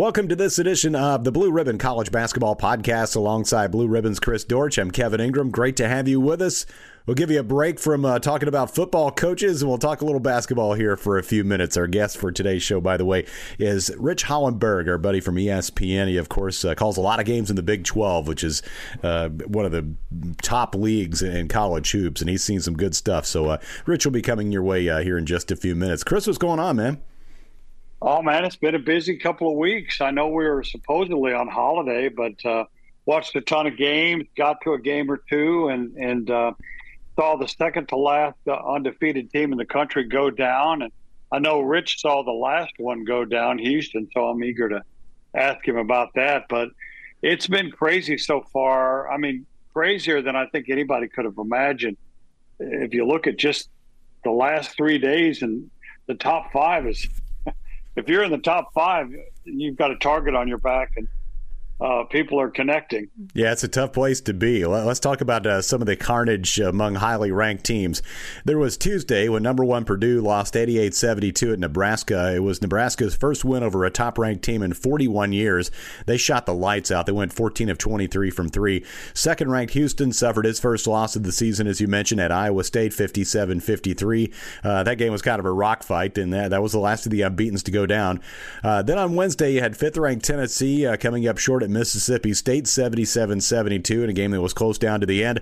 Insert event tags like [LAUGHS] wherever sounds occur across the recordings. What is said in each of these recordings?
Welcome to this edition of the Blue Ribbon College Basketball Podcast alongside Blue Ribbon's Chris Dortch. I'm Kevin Ingram. Great to have you with us. We'll give you a break from uh, talking about football coaches and we'll talk a little basketball here for a few minutes. Our guest for today's show, by the way, is Rich Hollenberg, our buddy from ESPN. He, of course, uh, calls a lot of games in the Big 12, which is uh, one of the top leagues in college hoops, and he's seen some good stuff. So, uh, Rich will be coming your way uh, here in just a few minutes. Chris, what's going on, man? Oh man, it's been a busy couple of weeks. I know we were supposedly on holiday, but uh, watched a ton of games, got to a game or two, and and uh, saw the second to last uh, undefeated team in the country go down. And I know Rich saw the last one go down, Houston. So I'm eager to ask him about that. But it's been crazy so far. I mean, crazier than I think anybody could have imagined. If you look at just the last three days and the top five is if you're in the top five, you've got a target on your back, and uh, people are connecting. Yeah, it's a tough place to be. Let's talk about uh, some of the carnage among highly ranked teams. There was Tuesday when number one Purdue lost 88 72 at Nebraska. It was Nebraska's first win over a top ranked team in 41 years. They shot the lights out. They went 14 of 23 from three. Second ranked Houston suffered his first loss of the season, as you mentioned, at Iowa State 57 53. Uh, that game was kind of a rock fight, and that, that was the last of the unbeatens to go down. Uh, then on Wednesday, you had fifth ranked Tennessee uh, coming up short at Mississippi State 77 72 in a game that was close down to the end.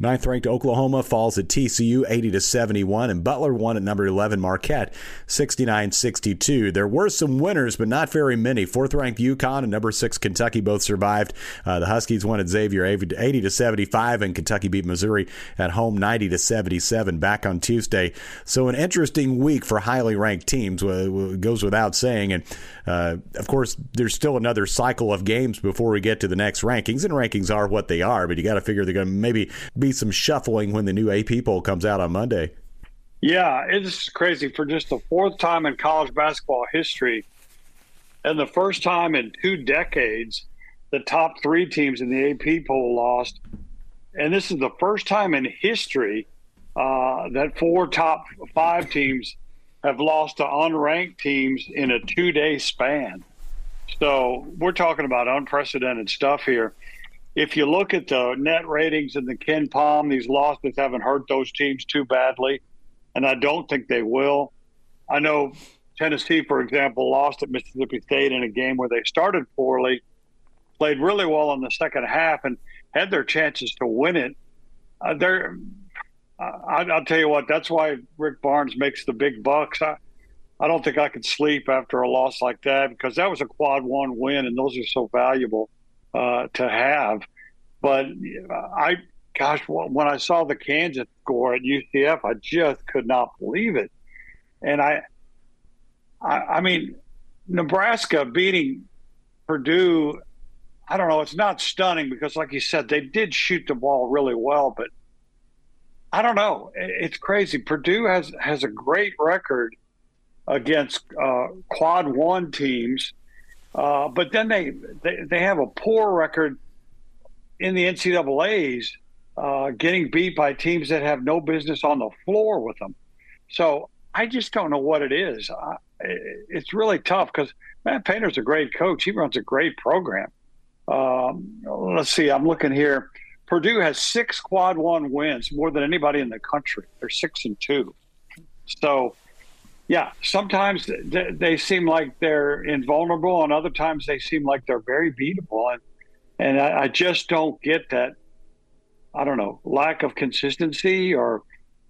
Ninth ranked Oklahoma falls at TCU 80 to 71, and Butler won at number 11 Marquette 69 62. There were some winners, but not very many. Fourth ranked UConn and number six Kentucky both survived. Uh, the Huskies won at Xavier 80 to 75, and Kentucky beat Missouri at home 90 to 77 back on Tuesday. So an interesting week for highly ranked teams goes without saying. And uh, of course, there's still another cycle of games before we get to the next rankings, and rankings are what they are. But you got to figure they're going to maybe be be some shuffling when the new AP poll comes out on Monday. Yeah, it's crazy. For just the fourth time in college basketball history, and the first time in two decades, the top three teams in the AP poll lost. And this is the first time in history uh, that four top five teams have lost to unranked teams in a two day span. So we're talking about unprecedented stuff here if you look at the net ratings in the KenPom, these losses haven't hurt those teams too badly, and I don't think they will. I know Tennessee, for example, lost at Mississippi State in a game where they started poorly, played really well in the second half, and had their chances to win it. Uh, they're, I, will tell you what, that's why Rick Barnes makes the big bucks. I, I don't think I could sleep after a loss like that because that was a quad one win, and those are so valuable uh, to have. But I, gosh, when I saw the Kansas score at UCF, I just could not believe it. And I, I, I mean, Nebraska beating Purdue, I don't know, it's not stunning because, like you said, they did shoot the ball really well, but I don't know. It's crazy. Purdue has has a great record against uh, quad one teams uh, but then they, they, they have a poor record in the NCAA's, uh, getting beat by teams that have no business on the floor with them. So I just don't know what it is. Uh, it's really tough because Matt Painter's a great coach. He runs a great program. Um, let's see. I'm looking here. Purdue has six quad one wins, more than anybody in the country. They're six and two. So yeah, sometimes they seem like they're invulnerable, and other times they seem like they're very beatable. And and I, I just don't get that. I don't know lack of consistency, or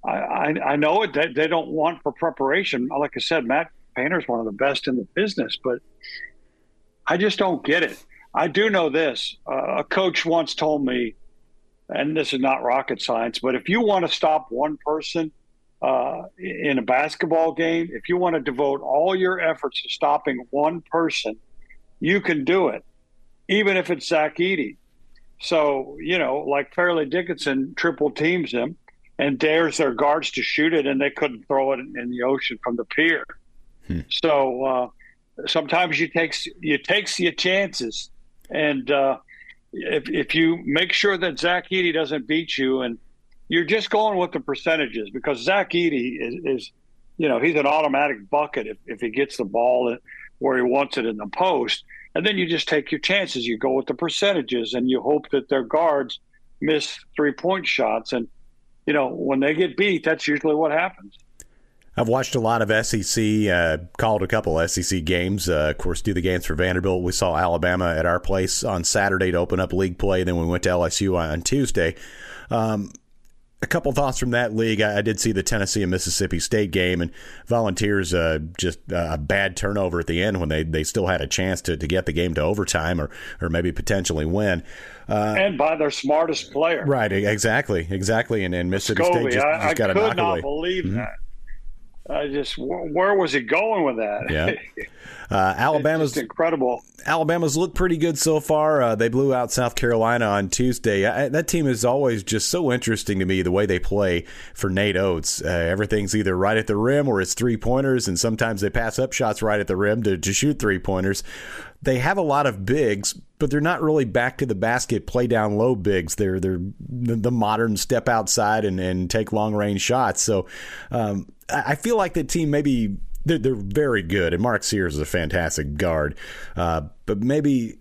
I, I, I know it that they don't want for preparation. Like I said, Matt Painter's one of the best in the business, but I just don't get it. I do know this. Uh, a coach once told me, and this is not rocket science, but if you want to stop one person uh, in a basketball game, if you want to devote all your efforts to stopping one person, you can do it, even if it's Zach Edey. So, you know, like Fairleigh Dickinson triple teams him and dares their guards to shoot it, and they couldn't throw it in the ocean from the pier. Hmm. So uh, sometimes you take you takes your chances, and uh, if if you make sure that Zach Edey doesn't beat you and you're just going with the percentages because Zach Edey is, is you know, he's an automatic bucket if, if he gets the ball. where he wants it in the post. And then you just take your chances. You go with the percentages and you hope that their guards miss three point shots. And, you know, when they get beat, that's usually what happens. I've watched a lot of SEC, uh, called a couple SEC games. Uh, of course, do the games for Vanderbilt. We saw Alabama at our place on Saturday to open up league play. Then we went to LSU on Tuesday. Um, a couple thoughts from that league. I, I, did see the Tennessee and Mississippi State game, and Volunteers uh, just uh, a bad turnover at the end when they, they still had a chance to, to get the game to overtime or or maybe potentially win. Uh, and by their smartest player, right? Exactly, exactly. And, and Mississippi Scobie, State just, I, just got I a knockaway. could not believe mm-hmm. that. I just where was he going with that? Yeah. [LAUGHS] Uh, Alabama's incredible. Alabama's looked pretty good so far. Uh, they blew out South Carolina on Tuesday. I, that team is always just so interesting to me the way they play for Nate Oats. Uh, everything's either right at the rim or it's three pointers, and sometimes they pass up shots right at the rim to, to shoot three pointers. They have a lot of bigs, but they're not really back to the basket, play down low bigs. They're they're the modern step outside and, and take long range shots. So um, I feel like the team maybe they're, they're very good, and Mark Sears is a fantastic guard. Uh, but maybe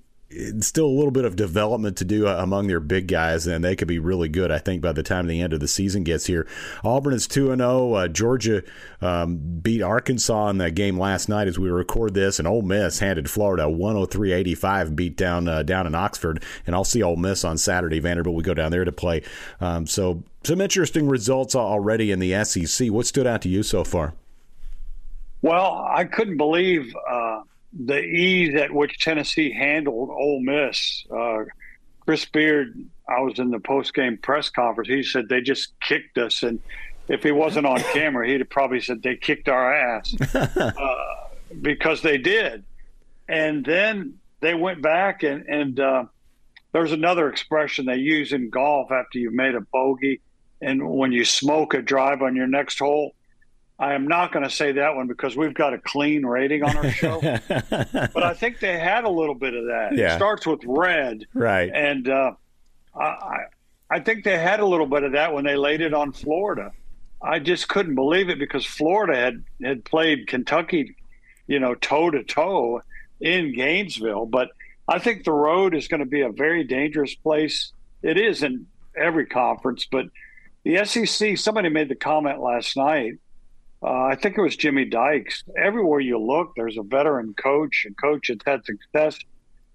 still a little bit of development to do uh, among their big guys, and they could be really good. I think by the time the end of the season gets here, Auburn is two and zero. Oh. Uh, Georgia um, beat Arkansas in that game last night as we record this, and Ole Miss handed Florida 103-85 beat down uh, down in Oxford. And I'll see Ole Miss on Saturday. Vanderbilt we go down there to play. Um, so some interesting results already in the SEC. What stood out to you so far? Well, I couldn't believe uh, the ease at which Tennessee handled Ole Miss. Uh, Chris Beard, I was in the post game press conference. He said they just kicked us, and if he wasn't on [LAUGHS] camera, he'd have probably said they kicked our ass [LAUGHS] uh, because they did. And then they went back, and and uh, there's another expression they use in golf after you've made a bogey, and when you smoke a drive on your next hole I am not going to say that one because we've got a clean rating on our show. [LAUGHS] but I think they had a little bit of that. Yeah. It starts with red. Right. And uh, I, I think they had a little bit of that when they laid it on Florida. I just couldn't believe it because Florida had, had played Kentucky, you know, toe to toe in Gainesville. But I think the road is going to be a very dangerous place. It is in every conference, but the SEC, somebody made the comment last night uh, I think it was Jimmy Dykes. Everywhere you look, there's a veteran coach, and coach that's had success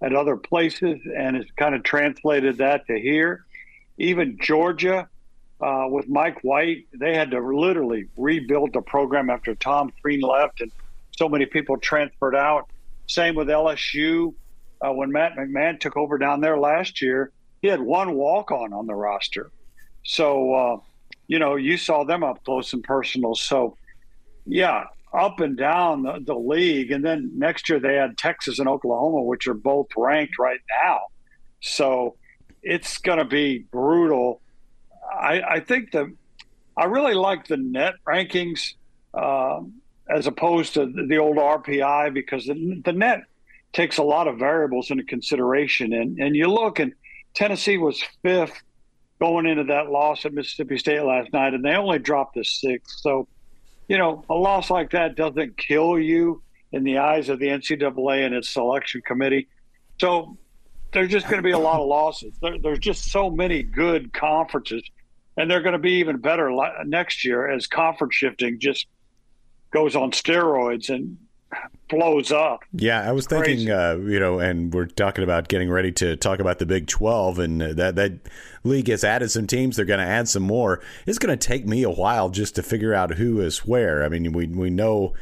at other places and has kind of translated that to here. Even Georgia, uh, with Mike White, they had to literally rebuild the program after Tom Crean left and so many people transferred out. Same with LSU. Uh, when Matt McMahon took over down there last year, he had one walk on on the roster. So, uh, you know, you saw them up close and personal. So, yeah, up and down the, the, league. And then next year they had Texas and Oklahoma, which are both ranked right now. So it's going to be brutal. I, I, think the I really like the net rankings um, as opposed to the, the old RPI because the, the, net takes a lot of variables into consideration. And, and you look, and Tennessee was fifth going into that loss at Mississippi State last night, and they only dropped to sixth. So you know, a loss like that doesn't kill you in the eyes of the NCAA and its selection committee. So there's just going to be a lot of losses. There, there's just so many good conferences, and they're going to be even better next year as conference shifting just goes on steroids and blows up. Yeah, I was thinking, uh, you know, and we're talking about getting ready to talk about the Big Twelve, and that that league has added some teams. They're going to add some more. It's going to take me a while just to figure out who is where. I mean, we we know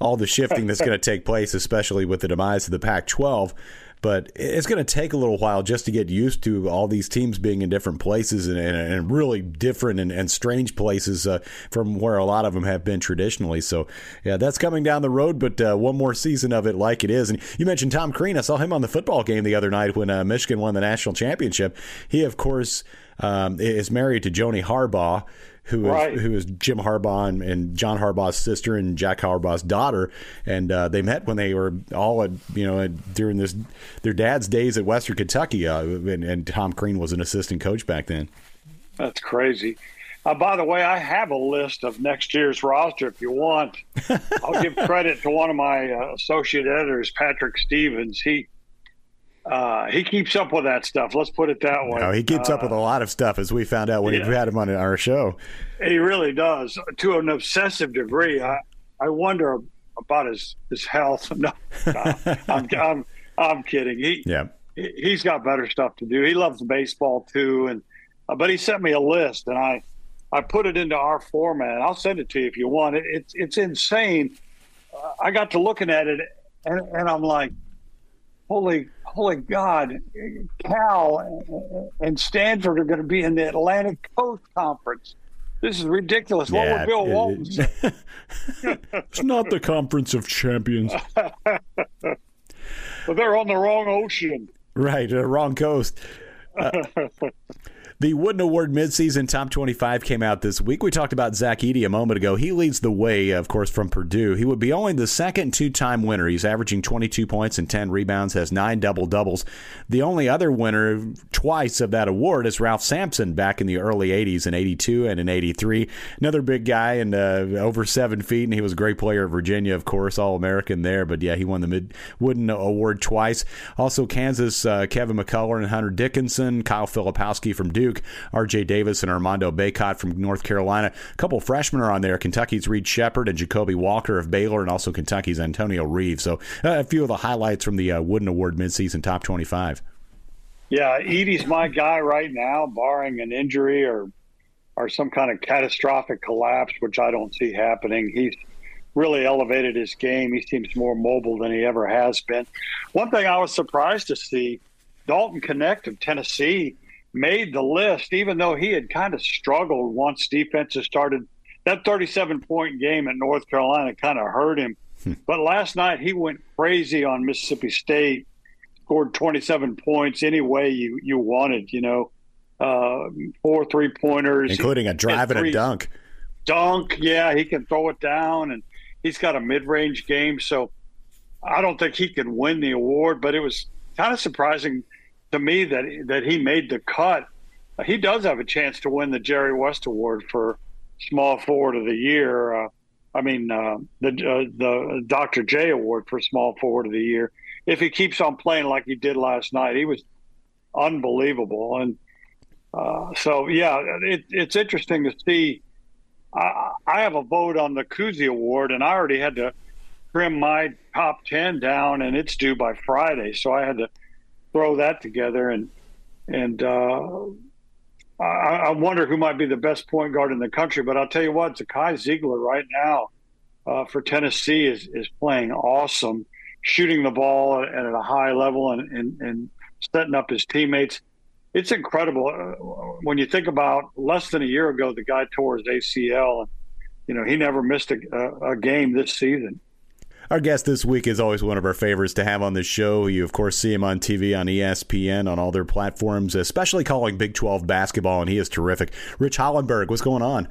all the shifting that's going [LAUGHS] to take place, especially with the demise of the Pac-12. But it's going to take a little while just to get used to all these teams being in different places and, and, and really different and, and strange places uh, from where a lot of them have been traditionally. So, yeah, that's coming down the road, but uh, one more season of it like it is. And you mentioned Tom Crean. I saw him on the football game the other night when uh, Michigan won the national championship. He, of course, um, is married to Joni Harbaugh who is, right. who is Jim Harbaugh and, and, John Harbaugh's sister and Jack Harbaugh's daughter, and uh, they met when they were all at, you know during this their dad's days at Western Kentucky, uh, and, and, Tom Crean was an assistant coach back then. That's crazy. Uh, by the way, I have a list of next year's roster if you want. [LAUGHS] I'll give credit to one of my uh, associate editors, Patrick Stevens. He uh, he keeps up with that stuff. Let's put it that way. No, he keeps up with a uh, lot of stuff, as we found out when yeah. we had him on our show. He really does, to an obsessive degree. I, I wonder about his, his health. [LAUGHS] No, I'm, I'm, I'm kidding. He, yeah. he, has got better stuff to do. He loves baseball too, and uh, but he sent me a list, and I I put it into our format. I'll send it to you if you want. It, it's it's insane. Uh, I got to looking at it, and, and I'm like, holy holy God, Cal and Stanford are going to be in the Atlantic Coast Conference. This is ridiculous. What would Bill Walton say? [LAUGHS] [LAUGHS] it's not the Conference of Champions. but they're on the wrong ocean. Right, uh, wrong coast. Uh, [LAUGHS] the Wooden Award midseason top 25 came out this week. We talked about Zach Edey a moment ago. He leads the way, of course, from Purdue. He would be only the second two time winner. He's averaging 22 points and 10 rebounds, has nine double doubles. The only other winner twice of that award is Ralph Sampson back in the early 80s in 82 and in 83. Another big guy and uh, over seven feet, and he was a great player at Virginia, of course, All American there. But yeah, he won the Mid Wooden Award twice. Also, Kansas, uh, Kevin McCullar and Hunter Dickinson, Kyle Filipowski from Duke. Duke, R.J. Davis, and Armando Bacot from North Carolina. A couple freshmen are on there. Kentucky's Reed Sheppard and Ja'Kobe Walter of Baylor, and also Kentucky's Antonio Reeves. So uh, a few of the highlights from the uh, Wooden Award midseason top 25. Yeah, Edey's my guy right now, barring an injury or or some kind of catastrophic collapse, which I don't see happening. He's really elevated his game. He seems more mobile than he ever has been. One thing I was surprised to see, Dalton Knecht of Tennessee made the list, even though he had kind of struggled once defenses started. That 37 point game at North Carolina kind of hurt him. Hmm. But last night he went crazy on Mississippi State, scored 27 points any way you, you wanted, you know, uh, four three pointers, including a drive and a dunk. Dunk, yeah, he can throw it down, and he's got a mid range game. So I don't think he can win the award, but it was kind of surprising to me that that he made the cut. He does have a chance to win the Jerry West Award for Small Forward of the Year. Uh, I mean, uh, the uh, the Dr. J Award for Small Forward of the Year. If he keeps on playing like he did last night, he was unbelievable. And uh, so, yeah, it, it's interesting to see. I, I have a vote on the Cousy Award, and I already had to trim my top ten down, and it's due by Friday. So I had to throw that together. And and uh, I, I, wonder who might be the best point guard in the country. But I'll tell you what, Zakai Zeigler right now uh, for Tennessee is is playing awesome, shooting the ball at, at a high level and, and and setting up his teammates. It's incredible uh, when you think about less than a year ago, the guy tore his ACL, and you know he never missed a, a, a game this season. Our guest this week is always one of our favorites to have on the show. You, of course, see him on TV, on ESPN, on all their platforms, especially calling Big 12 basketball, and he is terrific. Rich Hollenberg, what's going on?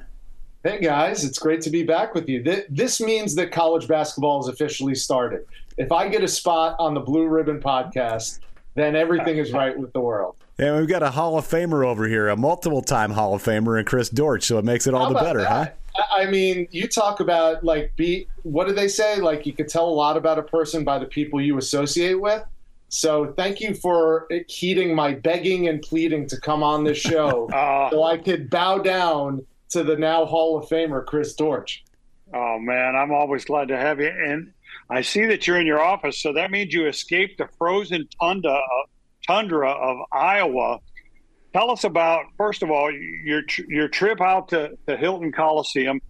Hey, guys, it's great to be back with you. This means that college basketball has officially started. If I get a spot on the Blue Ribbon podcast, then everything is right with the world. And we've got a Hall of Famer over here, a multiple time Hall of Famer, and Chris Dortch, so it makes it all the better, that? huh? I mean, you talk about like be what do they say? Like you could tell a lot about a person by the people you associate with. So thank you for heeding my begging and pleading to come on this show, uh, [LAUGHS] so I could bow down to the now Hall of Famer Chris Dortch. Oh man, I'm always glad to have you. And I see that you're in your office, so that means you escaped the frozen tundra, uh, tundra of Iowa Tell us about first of all your your trip out to, the Hilton Coliseum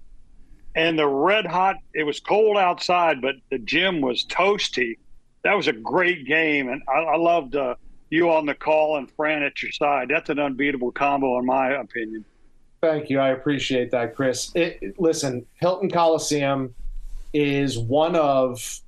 and the red hot. It was cold outside, but the gym was toasty. That was a great game, and I, I loved uh, you on the call and Fran at your side. That's an unbeatable combo, in my opinion. Thank you. I appreciate that, Chris. It, listen, Hilton Coliseum is one of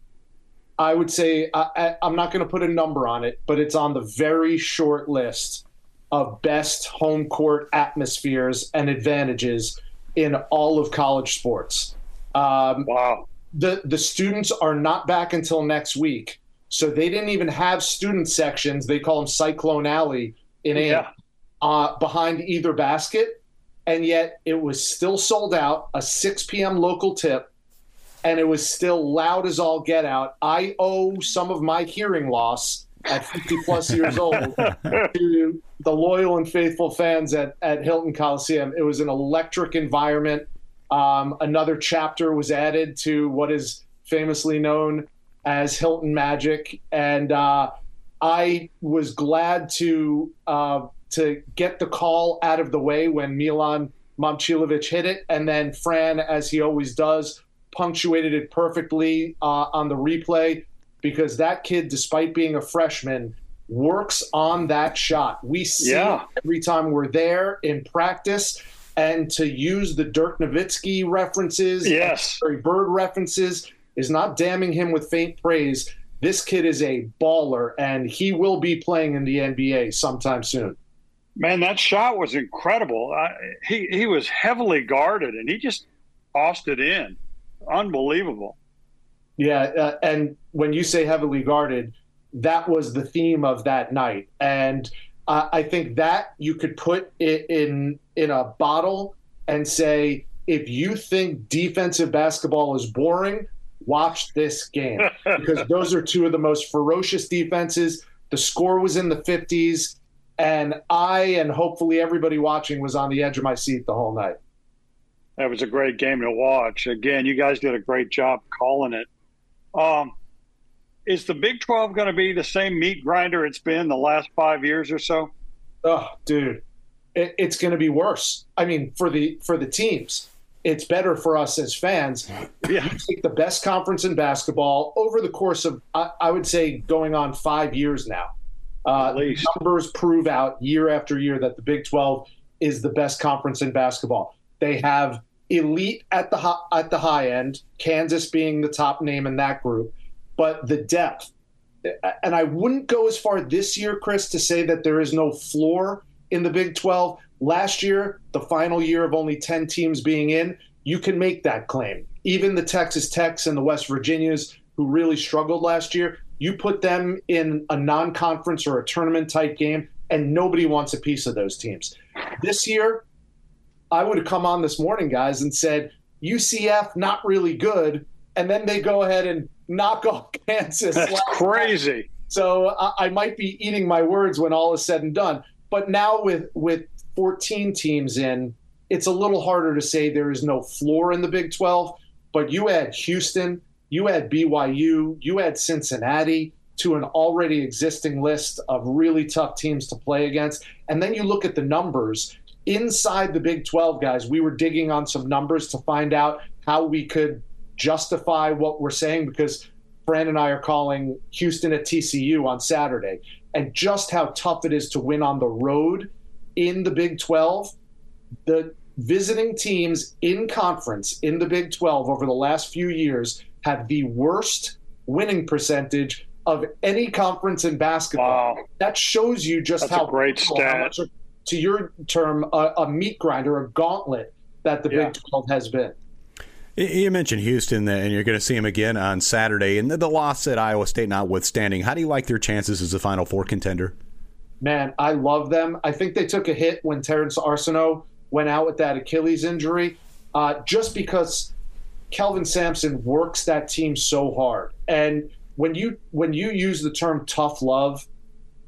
I would say I, am not going to put a number on it, but it's on the very short list of best home court atmospheres and advantages in all of college sports. Um, wow. The, the students are not back until next week. So they didn't even have student sections. They call them Cyclone Alley in yeah. a, uh, behind either basket. and yet it was still sold out, a 6 p.m. local tip, and it was still loud as all get out. I owe some of my hearing loss at 50 plus [LAUGHS] years old to the loyal and faithful fans at, at Hilton Coliseum. It was an electric environment. Um, another chapter was added to what is famously known as Hilton Magic, and uh, I was glad to uh, to get the call out of the way when Milan Momcilovic hit it, and then Fran, as he always does, punctuated it perfectly uh, on the replay because that kid, despite being a freshman, works on that shot. We see yeah. every time we're there in practice. And to use the Dirk Nowitzki references, yes, Bird references, is not damning him with faint praise. This kid is a baller, and he will be playing in the NBA sometime soon. Man, that shot was incredible. I, he he was heavily guarded, and he just tossed it in. Unbelievable. Yeah, uh, and when you say heavily guarded, that was the theme of that night, and uh, I think that you could put it in in a bottle and say, if you think defensive basketball is boring, watch this game [LAUGHS] because those are two of the most ferocious defenses. The score was in the 50s, and I and hopefully everybody watching was on the edge of my seat the whole night. That was a great game to watch. Again, you guys did a great job calling it. Um, is the Big 12 going to be the same meat grinder it's been the last five years or so? Oh, dude, it, it's going to be worse. I mean, for the for the teams, it's better for us as fans. [LAUGHS] Yeah. You take the best conference in basketball over the course of, I, I would say, going on five years now. Uh, at least numbers prove out year after year that the Big 12 is the best conference in basketball. They have elite at the at the high end, Kansas being the top name in that group, but the depth. And I wouldn't go as far this year, Chris, to say that there is no floor in the Big 12. Last year, the final year of only 10 teams being in, you can make that claim. Even the Texas Techs and the West Virginias, who really struggled last year, you put them in a non conference or a tournament type game, and nobody wants a piece of those teams. This year, I would have come on this morning, guys, and said UCF not really good, and then they go ahead and knock [LAUGHS] off Kansas. That's crazy. So I, I might be eating my words when all is said and done. But now with with 14 teams in, it's a little harder to say there is no floor in the Big 12. But you add Houston, you add BYU, you add Cincinnati to an already existing list of really tough teams to play against. And then you look at the numbers inside the Big 12, guys, we were digging on some numbers to find out how we could justify what we're saying because Fran and I are calling Houston at TCU on Saturday. And just how tough it is to win on the road in the Big 12. The visiting teams in conference in the Big 12 over the last few years have the worst winning percentage of any conference in basketball. Wow. That shows you just That's how great stat. How to your term, a, a, meat grinder, a gauntlet that the yeah. Big 12 has been. You mentioned Houston, and you're going to see them again on Saturday. And the loss at Iowa State notwithstanding, how do you like their chances as a Final Four contender? Man, I love them. I think they took a hit when Terrance Arceneaux went out with that Achilles injury, uh, just because Kelvin Sampson works that team so hard. And when you when you use the term tough love,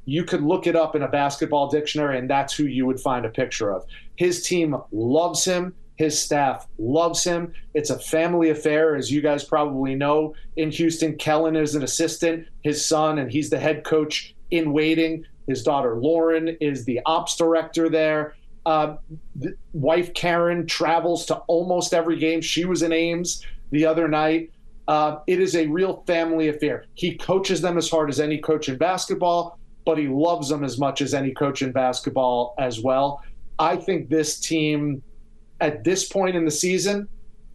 you could look it up in a basketball dictionary, and that's who you would find a picture of. His team loves him. His staff loves him. It's a family affair, as you guys probably know. In Houston, Kellen is an assistant, his son, and he's the head coach in waiting. His daughter Lauren is the ops director there. Uh, wife Karen travels to almost every game. She was in Ames the other night. Uh, it is a real family affair. He coaches them as hard as any coach in basketball but he loves them as much as any coach in basketball as well. I think this team at this point in the season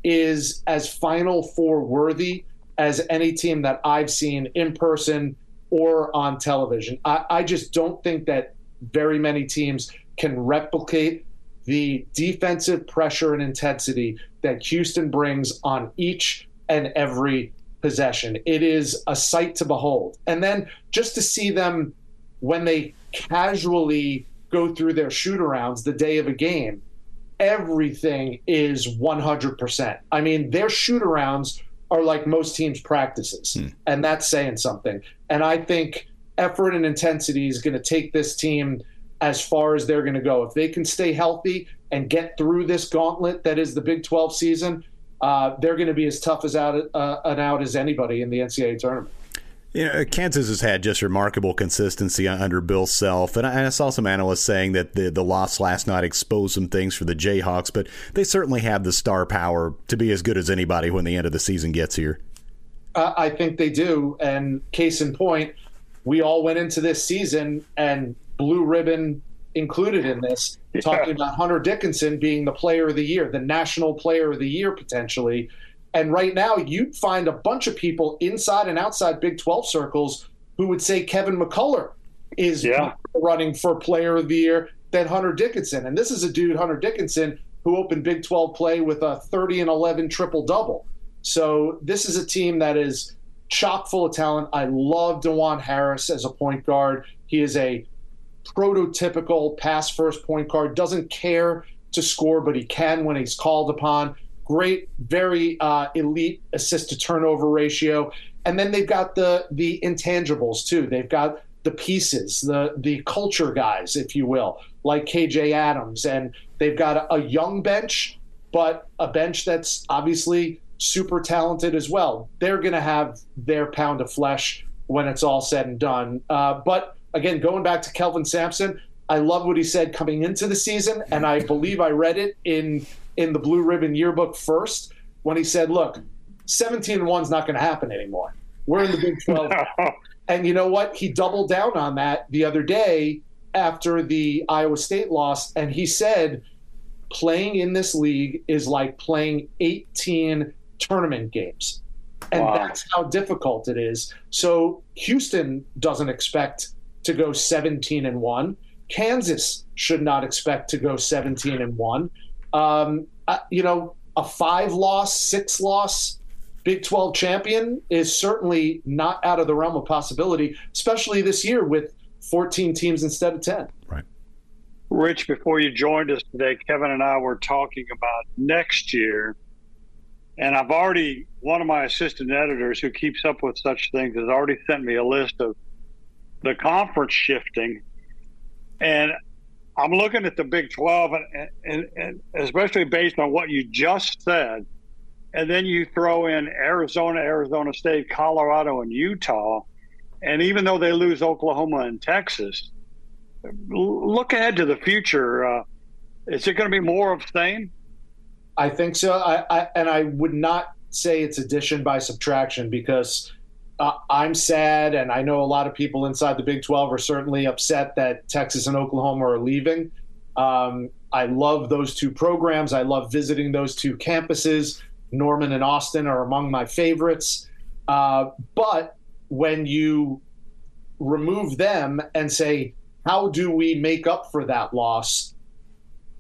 is as Final Four worthy as any team that I've seen in person or on television. I, I just don't think that very many teams can replicate the defensive pressure and intensity that Houston brings on each and every possession. It is a sight to behold. And then just to see them when they casually go through their shoot arounds the day of a game, everything is 100%. I mean, their shoot arounds are like most teams' practices, hmm. and that's saying something. And I think effort and intensity is going to take this team as far as they're going to go. If they can stay healthy and get through this gauntlet that is the Big 12 season, uh, they're going to be as tough as out uh, an out as anybody in the NCAA tournament. You know, Kansas has had just remarkable consistency under Bill Self, and I, saw some analysts saying that the the loss last night exposed some things for the Jayhawks, but they certainly have the star power to be as good as anybody when the end of the season gets here. Uh, I think they do, and case in point, we all went into this season and blue ribbon included in this, yeah. talking about Hunter Dickinson being the player of the year, the national player of the year potentially. And right now, you'd find a bunch of people inside and outside Big 12 circles who would say Kevin McCullar is yeah. running for player of the year than Hunter Dickinson. And this is a dude, Hunter Dickinson, who opened Big 12 play with a 30 and 11 triple double. So this is a team that is chock full of talent. I love Dajuan Harris as a point guard. He is a prototypical pass first point guard, doesn't care to score, but he can when he's called upon. Great, very uh, elite assist to turnover ratio. And then they've got the the intangibles too. They've got the pieces, the the culture guys, if you will, like KJ Adams, and they've got a, a young bench, but a bench that's obviously super talented as well. They're going to have their pound of flesh when it's all said and done. Uh, but again, going back to Kelvin Sampson, I love what he said coming into the season, and I believe I read it in in the Blue Ribbon yearbook first when he said, "Look, 17 and one's not going to happen anymore. We're in the Big [LAUGHS] 12." and you know what? He doubled down on that the other day after the Iowa State loss, and he said, "Playing in this league is like playing 18 tournament games." And wow. that's how difficult it is. So Houston doesn't expect to go 17 and 1. Kansas should not expect to go 17 and 1. Um, uh, you know, a five loss, six loss Big 12 champion is certainly not out of the realm of possibility, especially this year with 14 teams instead of 10. Right. Rich, before you joined us today, Kevin and I were talking about next year. And I've already, one of my assistant editors who keeps up with such things has already sent me a list of the conference shifting, and I'm looking at the Big 12, and, and, and, especially based on what you just said, and then you throw in Arizona, Arizona State, Colorado, and Utah, and even though they lose Oklahoma and Texas, look ahead to the future. Uh, is it going to be more of same? I think so. I, I, and I would not say it's addition by subtraction because uh, I'm sad, and I know a lot of people inside the Big 12 are certainly upset that Texas and Oklahoma are leaving. Um, I love those two programs. I love visiting those two campuses. Norman and Austin are among my favorites. Uh, but when you remove them and say, how do we make up for that loss?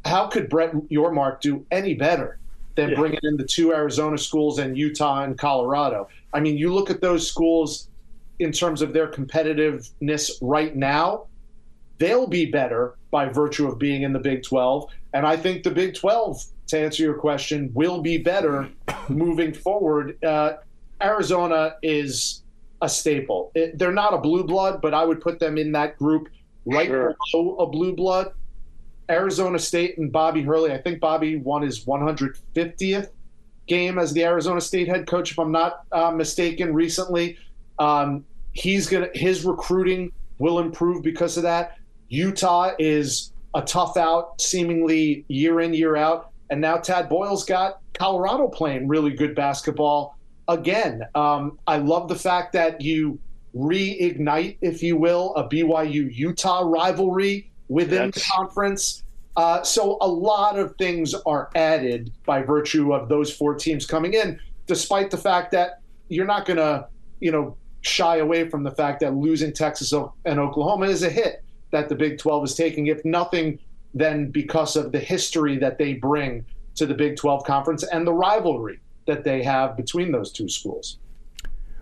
How could Brett Yormark do any better than yeah. bringing in the two Arizona schools and Utah and Colorado? I mean, you look at those schools in terms of their competitiveness right now, they'll be better by virtue of being in the Big 12. And I think the Big 12, to answer your question, will be better [COUGHS] moving forward. Uh, Arizona is a staple. It, they're not a blue blood, but I would put them in that group right sure. below a blue blood. Arizona State and Bobby Hurley. I think Bobby won his 150th game as the Arizona State head coach, if I'm not uh, mistaken, recently. Um, he's gonna his recruiting will improve because of that. Utah is a tough out, seemingly year in year out, and now Tad Boyle's got Colorado playing really good basketball again. Um, I love the fact that you reignite, if you will, a BYU Utah rivalry within That's... the conference. Uh, so a lot of things are added by virtue of those four teams coming in, despite the fact that you're not going to, you know, shy away from the fact that losing Texas and Oklahoma is a hit that the Big 12 is taking, if nothing then because of the history that they bring to the Big 12 conference and the rivalry that they have between those two schools.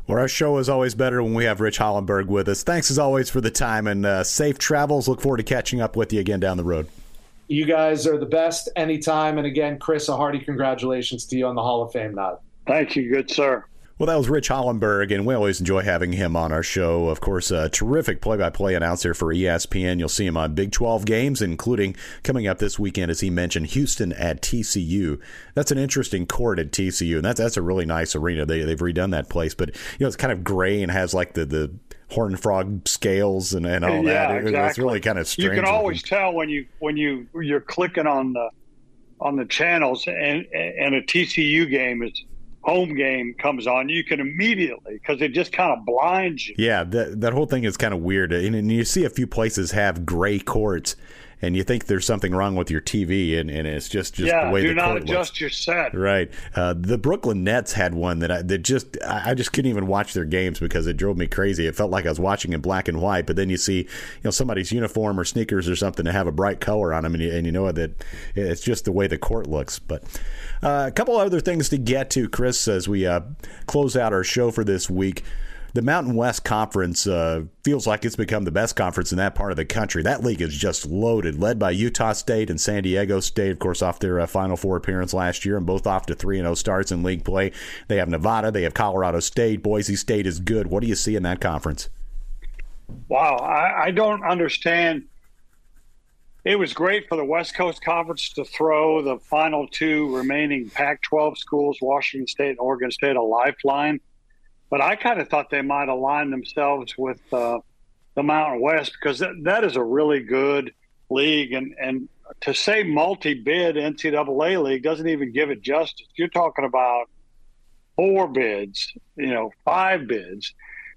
Well, our show is always better when we have Rich Hollenberg with us. Thanks as always for the time and uh, safe travels. Look forward to catching up with you again down the road. You guys are the best anytime. And again, Chris, a hearty congratulations to you on the Hall of Fame nod. Thank you, good sir. Well, that was Rich Hollenberg, and we always enjoy having him on our show. Of course, a terrific play by play announcer for ESPN. You'll see him on Big 12 games, including coming up this weekend, as he mentioned, Houston at TCU. That's an interesting court at TCU, and that's, that's a really nice arena. They, they've redone that place, but you know it's kind of gray and has like the, the horn frog scales and, and all yeah, that. Exactly. It's really kind of strange. You can always looking. tell when you when you you're clicking on the on the channels and and a TCU game is home game comes on, you can immediately because it just kind of blinds you. Yeah, that that whole thing is kind of weird, and, and you see a few places have gray courts and you think there's something wrong with your TV, and, and it's just, just yeah, the way do the not adjust looks. your set. Right. Uh, the Brooklyn Nets had one that I that just I just couldn't even watch their games because it drove me crazy. It felt like I was watching in black and white, but then you see you know somebody's uniform or sneakers or something to have a bright color on them, and you, and you know that it's just the way the court looks. But uh, a couple other things to get to, Chris, as we uh, close out our show for this week the Mountain West Conference uh, feels like it's become the best conference in that part of the country. That league is just loaded, led by Utah State and San Diego State, of course, off their uh, Final Four appearance last year, and both off to 3 0 starts in league play. They have Nevada, they have Colorado State, Boise State is good. What do you see in that conference? Wow, I, I don't understand. It was great for the West Coast Conference to throw the final two remaining Pac 12 schools, Washington State and Oregon State, a lifeline but I kind of thought they might align themselves with uh, the Mountain West because that, is a really good league. And, and to say multi bid NCAA league doesn't even give it justice. You're talking about four bids, you know, five bids.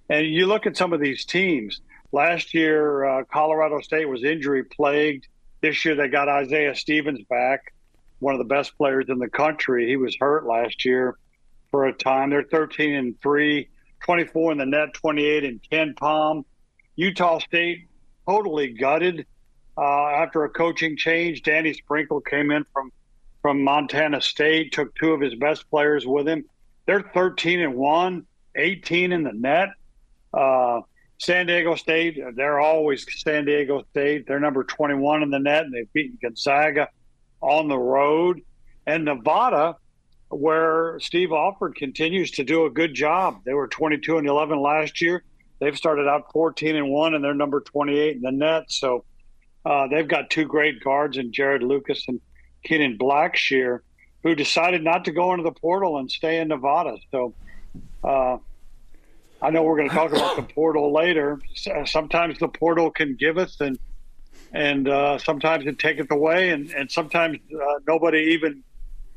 And you look at some of these teams. Last year, uh, Colorado State was injury plagued. This year, they got Isaiah Stevens back, one of the best players in the country. He was hurt last year for a time. They're 13 and 3, 24 in the net, 28 in palm. Utah State totally gutted uh, after a coaching change. Danny Sprinkle came in from from Montana State, took two of his best players with him. They're 13 and 1, 18 in the net. Uh, San Diego State, they're always San Diego State. They're number 21 in the net, and they've beaten Gonzaga on the road. And Nevada, where Steve Alford continues to do a good job. They were 22 and 11 last year. They've started out 14 and 1, and they're number 28 in the net. So uh, they've got two great guards in Jarod Lucas and Kenan Blackshear, who decided not to go into the portal and stay in Nevada. So uh, I know we're going to talk about the portal later. Sometimes the portal can give us, and and uh, sometimes it taketh away, and, and sometimes uh, nobody even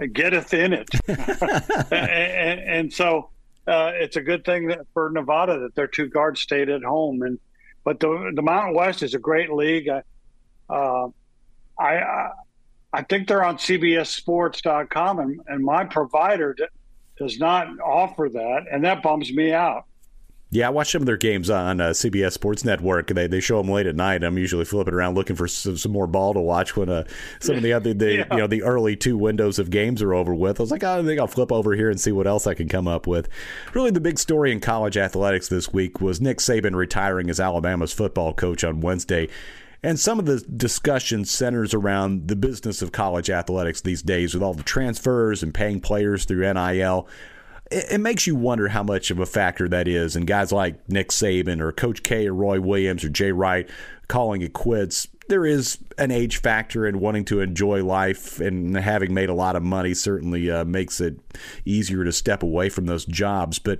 getteth in it. [LAUGHS] and, and, and, so uh, it's a good thing that for Nevada that their two guards stayed at home. And but the the Mountain West is a great league. I uh, I, I think they're on CBSSports.com, and, and my provider does not offer that, and that bums me out. Yeah, I watch some of their games on uh, CBS Sports Network. They they show them late at night. I'm usually flipping around looking for some, some more ball to watch when uh, some of the other the [LAUGHS] yeah. you know the early two windows of games are over with. I was like, oh, I think I'll flip over here and see what else I can come up with. Really, the big story in college athletics this week was Nick Saban retiring as Alabama's football coach on Wednesday. And some of the discussion centers around the business of college athletics these days with all the transfers and paying players through NIL it, makes you wonder how much of a factor that is. And guys like Nick Saban or Coach K or Roy Williams or Jay Wright calling it quits. There is an age factor in wanting to enjoy life, and having made a lot of money certainly uh, makes it easier to step away from those jobs. But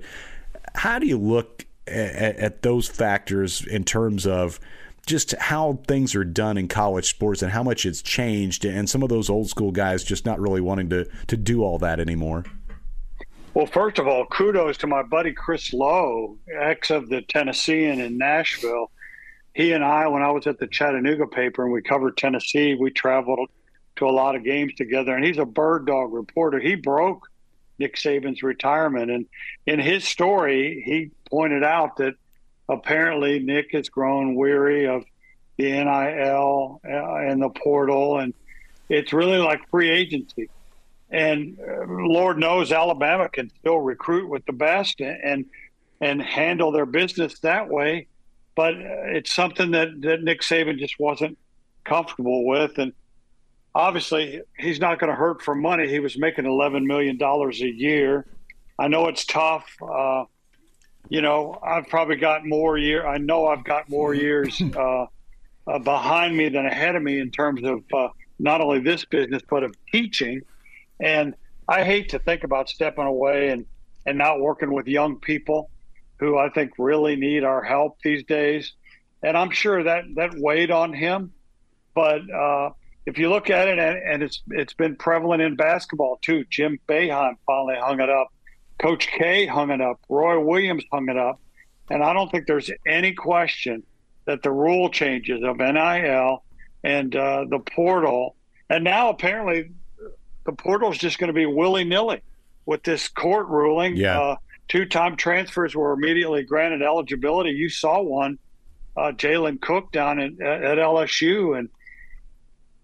how do you look at, at those factors in terms of just how things are done in college sports and how much it's changed, and some of those old school guys just not really wanting to to do all that anymore? Well, first of all, kudos to my buddy Chris Low, ex of the Tennessean in Nashville. He and I, when I was at the Chattanooga paper and we covered Tennessee, we traveled to a lot of games together. And he's a bird dog reporter. He broke Nick Saban's retirement. And in his story, he pointed out that apparently Nick has grown weary of the NIL uh, and the portal. And it's really like free agency and uh, Lord knows Alabama can still recruit with the best and and handle their business that way. But it's something that, that Nick Saban just wasn't comfortable with. And obviously he's not going to hurt for money. He was making eleven million dollars a year. I know it's tough. Uh, you know, I've probably got more year. I know I've got more years [LAUGHS] uh, uh, behind me than ahead of me in terms of uh, not only this business but of teaching. And I hate to think about stepping away and and not working with young people who I think really need our help these days. And I'm sure that that weighed on him. But uh, if you look at it, and, and, it's it's been prevalent in basketball too. Jim Boeheim finally hung it up. Coach K hung it up. Roy Williams hung it up. And I don't think there's any question that the rule changes of NIL and uh, the portal, and now apparently the portal is just going to be willy nilly with this court ruling. Yeah. Uh, Two time transfers were immediately granted eligibility. You saw one, uh, Jalen Cook down at, at LSU, and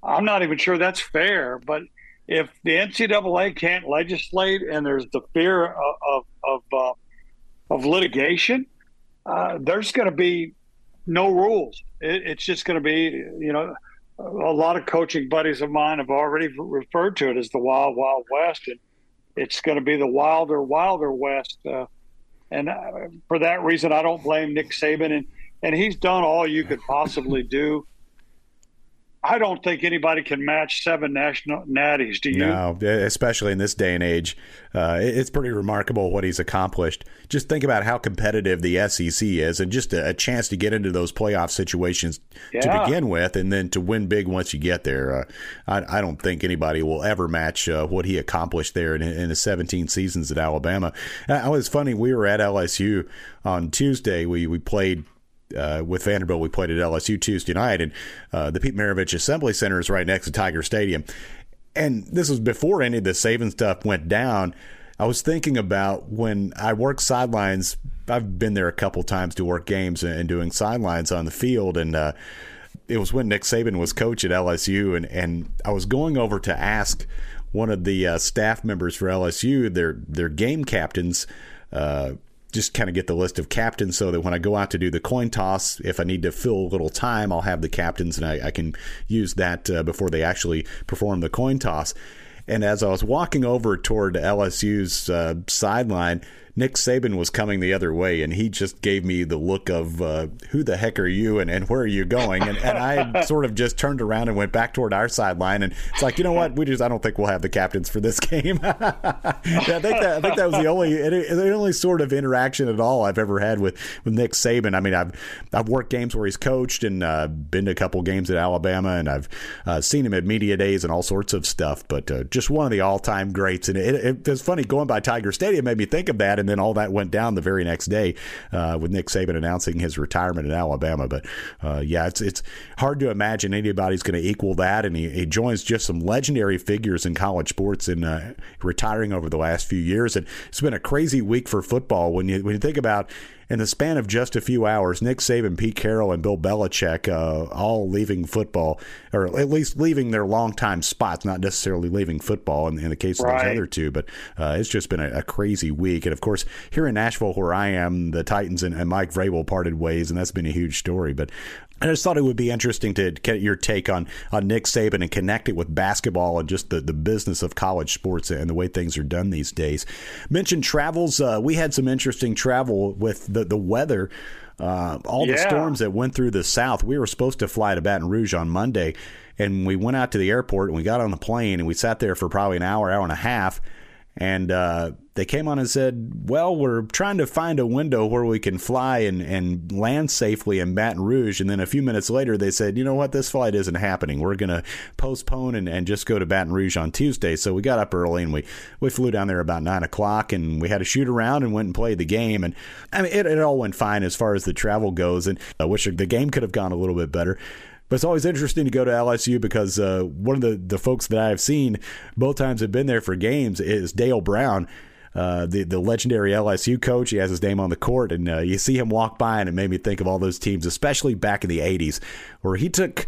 I'm not even sure that's fair. But if the NCAA can't legislate and there's the fear of of of, uh, of litigation, uh, there's going to be no rules. It, it's just going to be, you know, a lot of coaching buddies of mine have already referred to it as the wild, wild west, and it's going to be the wilder, wilder west. Uh, and uh, for that reason, I don't blame Nick Saban, and and he's done all you could possibly do I don't think anybody can match seven national natties. Do you? No, especially in this day and age, uh, it's pretty remarkable what he's accomplished. Just think about how competitive the SEC is, and just a, a chance to get into those playoff situations yeah. to begin with, and then to win big once you get there. Uh, I, I, don't think anybody will ever match uh, what he accomplished there in, in the 17 seasons at Alabama. Uh, it was funny. We were at LSU on Tuesday. We we played uh, with Vanderbilt, we played at LSU Tuesday night, and uh, the Pete Maravich Assembly Center is right next to Tiger Stadium. And this was before any of the Saban stuff went down. I was thinking about when I work sidelines. I've been there a couple times to work games and doing sidelines on the field, and uh, it was when Nick Saban was coach at LSU, and and I was going over to ask one of the uh, staff members for LSU, their their game captains. Uh, just kind of get the list of captains so that when I go out to do the coin toss, if I need to fill a little time, I'll have the captains and I, I can use that uh, before they actually perform the coin toss. And as I was walking over toward LSU's uh, sideline, Nick Saban was coming the other way, and he just gave me the look of uh, "Who the heck are you?" and, and "Where are you going?" And, and I [LAUGHS] sort of just turned around and went back toward our sideline, and it's like, you know what? We just I don't think we'll have the captains for this [LAUGHS] game. yeah, I think that I think that was the only the only sort of interaction at all I've ever had with with Nick Saban. I mean, I've I've worked games where he's coached and uh, been to a couple games at Alabama, and I've uh, seen him at media days and all sorts of stuff. But uh, just one of the all time greats, and it, it, it's funny going by Tiger Stadium made me think of that, and then all that went down the very next day uh, with Nick Saban announcing his retirement in Alabama. But uh, yeah, it's it's hard to imagine anybody's going to equal that, and he, he, joins just some legendary figures in college sports in uh, retiring over the last few years. And it's been a crazy week for football when you when you think about in the span of just a few hours, Nick Saban, Pete Carroll, and Bill Belichick uh, all leaving football, or at least leaving their longtime spots, not necessarily leaving football in, in the case of right. those other two. But uh, it's just been a, a, crazy week. And of course, here in Nashville, where I am, the Titans and, and Mike Vrabel parted ways, and that's been a huge story. But I just thought it would be interesting to get your take on, on Nick Saban and connect it with basketball and just the, the business of college sports and the way things are done these days. Mentioned travels. Uh, we had some interesting travel with the, the weather. Uh, all yeah. the storms that went through the South. We were supposed to fly to Baton Rouge on Monday, and we went out to the airport and we got on the plane and we sat there for probably an hour, hour and a half and uh, they came on and said, "Well, we're trying to find a window where we can fly and, and land safely in Baton Rouge." And then a few minutes later, they said, "You know what? This flight isn't happening. We're going to postpone and, and just go to Baton Rouge on Tuesday." So we got up early and we, we flew down there about nine o'clock, and we had a shoot around and went and played the game. And I mean, it, it all went fine as far as the travel goes. And I wish the game could have gone a little bit better. But it's always interesting to go to LSU because uh, one of the, the folks that I've seen both times have been there for games is Dale Brown. Uh, the the legendary LSU coach. He has his name on the court, and uh, you see him walk by, and it made me think of all those teams, especially back in the '80s, where he took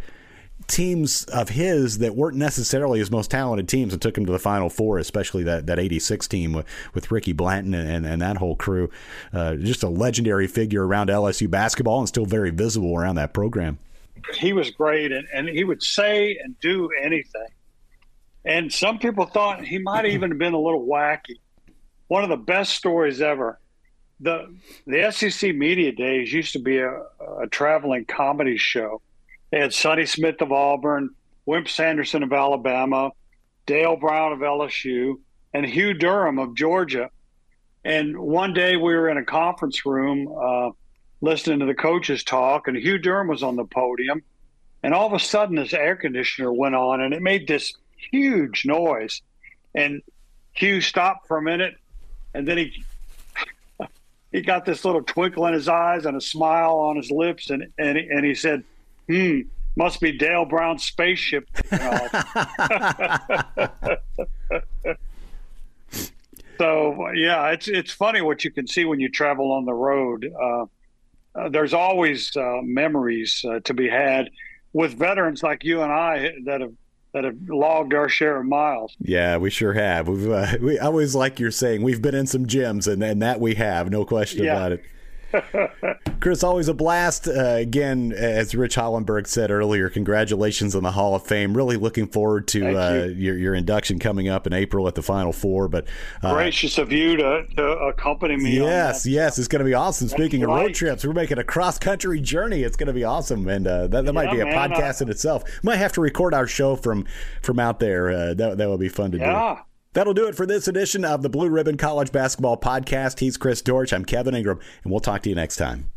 teams of his that weren't necessarily his most talented teams and took him to the Final Four, especially that, that 86 team with, with Ricky Blanton and, and, and that whole crew. Uh, just a legendary figure around LSU basketball and still very visible around that program he was great, and, and he would say and do anything. and some people thought he might even have been a little wacky. One of the best stories ever. The the SEC media days used to be a, a traveling comedy show. They had Sonny Smith of Auburn, Wimp Sanderson of Alabama, Dale Brown of LSU, and Hugh Durham of Georgia. And one day we were in a conference room uh, listening to the coaches talk, and Hugh Durham was on the podium. And all of a sudden, this air conditioner went on, and it made this huge noise. And Hugh stopped for a minute, and then he [LAUGHS] he got this little twinkle in his eyes and a smile on his lips, and and he, and he said, "Hmm, must be Dale Brown's spaceship." [LAUGHS] so yeah, it's it's funny what you can see when you travel on the road. Uh, uh, there's always uh, memories uh, to be had with veterans like you and I that have that have logged our share of miles. Yeah, we sure have. We've uh, [LAUGHS] we always like you're saying we've been in some gyms, and, and that we have, no question yeah. about it. Chris, always a blast. Uh, again, as Rich Hollenberg said earlier, congratulations on the Hall of Fame. Really looking forward to uh, you. your, your induction coming up in April at the Final Four. But uh, gracious of you to, to accompany me. Yes, yes, it's going to be awesome. Speaking of road trips, we're making a cross country journey. It's going to be awesome, and uh, that, that yeah, might be a man, podcast in itself. Might have to record our show from from out there. Uh, that that would be fun to yeah. do. That'll do it for this edition of the Blue Ribbon College Basketball Podcast. He's Chris Dortch. I'm Kevin Ingram, and we'll talk to you next time.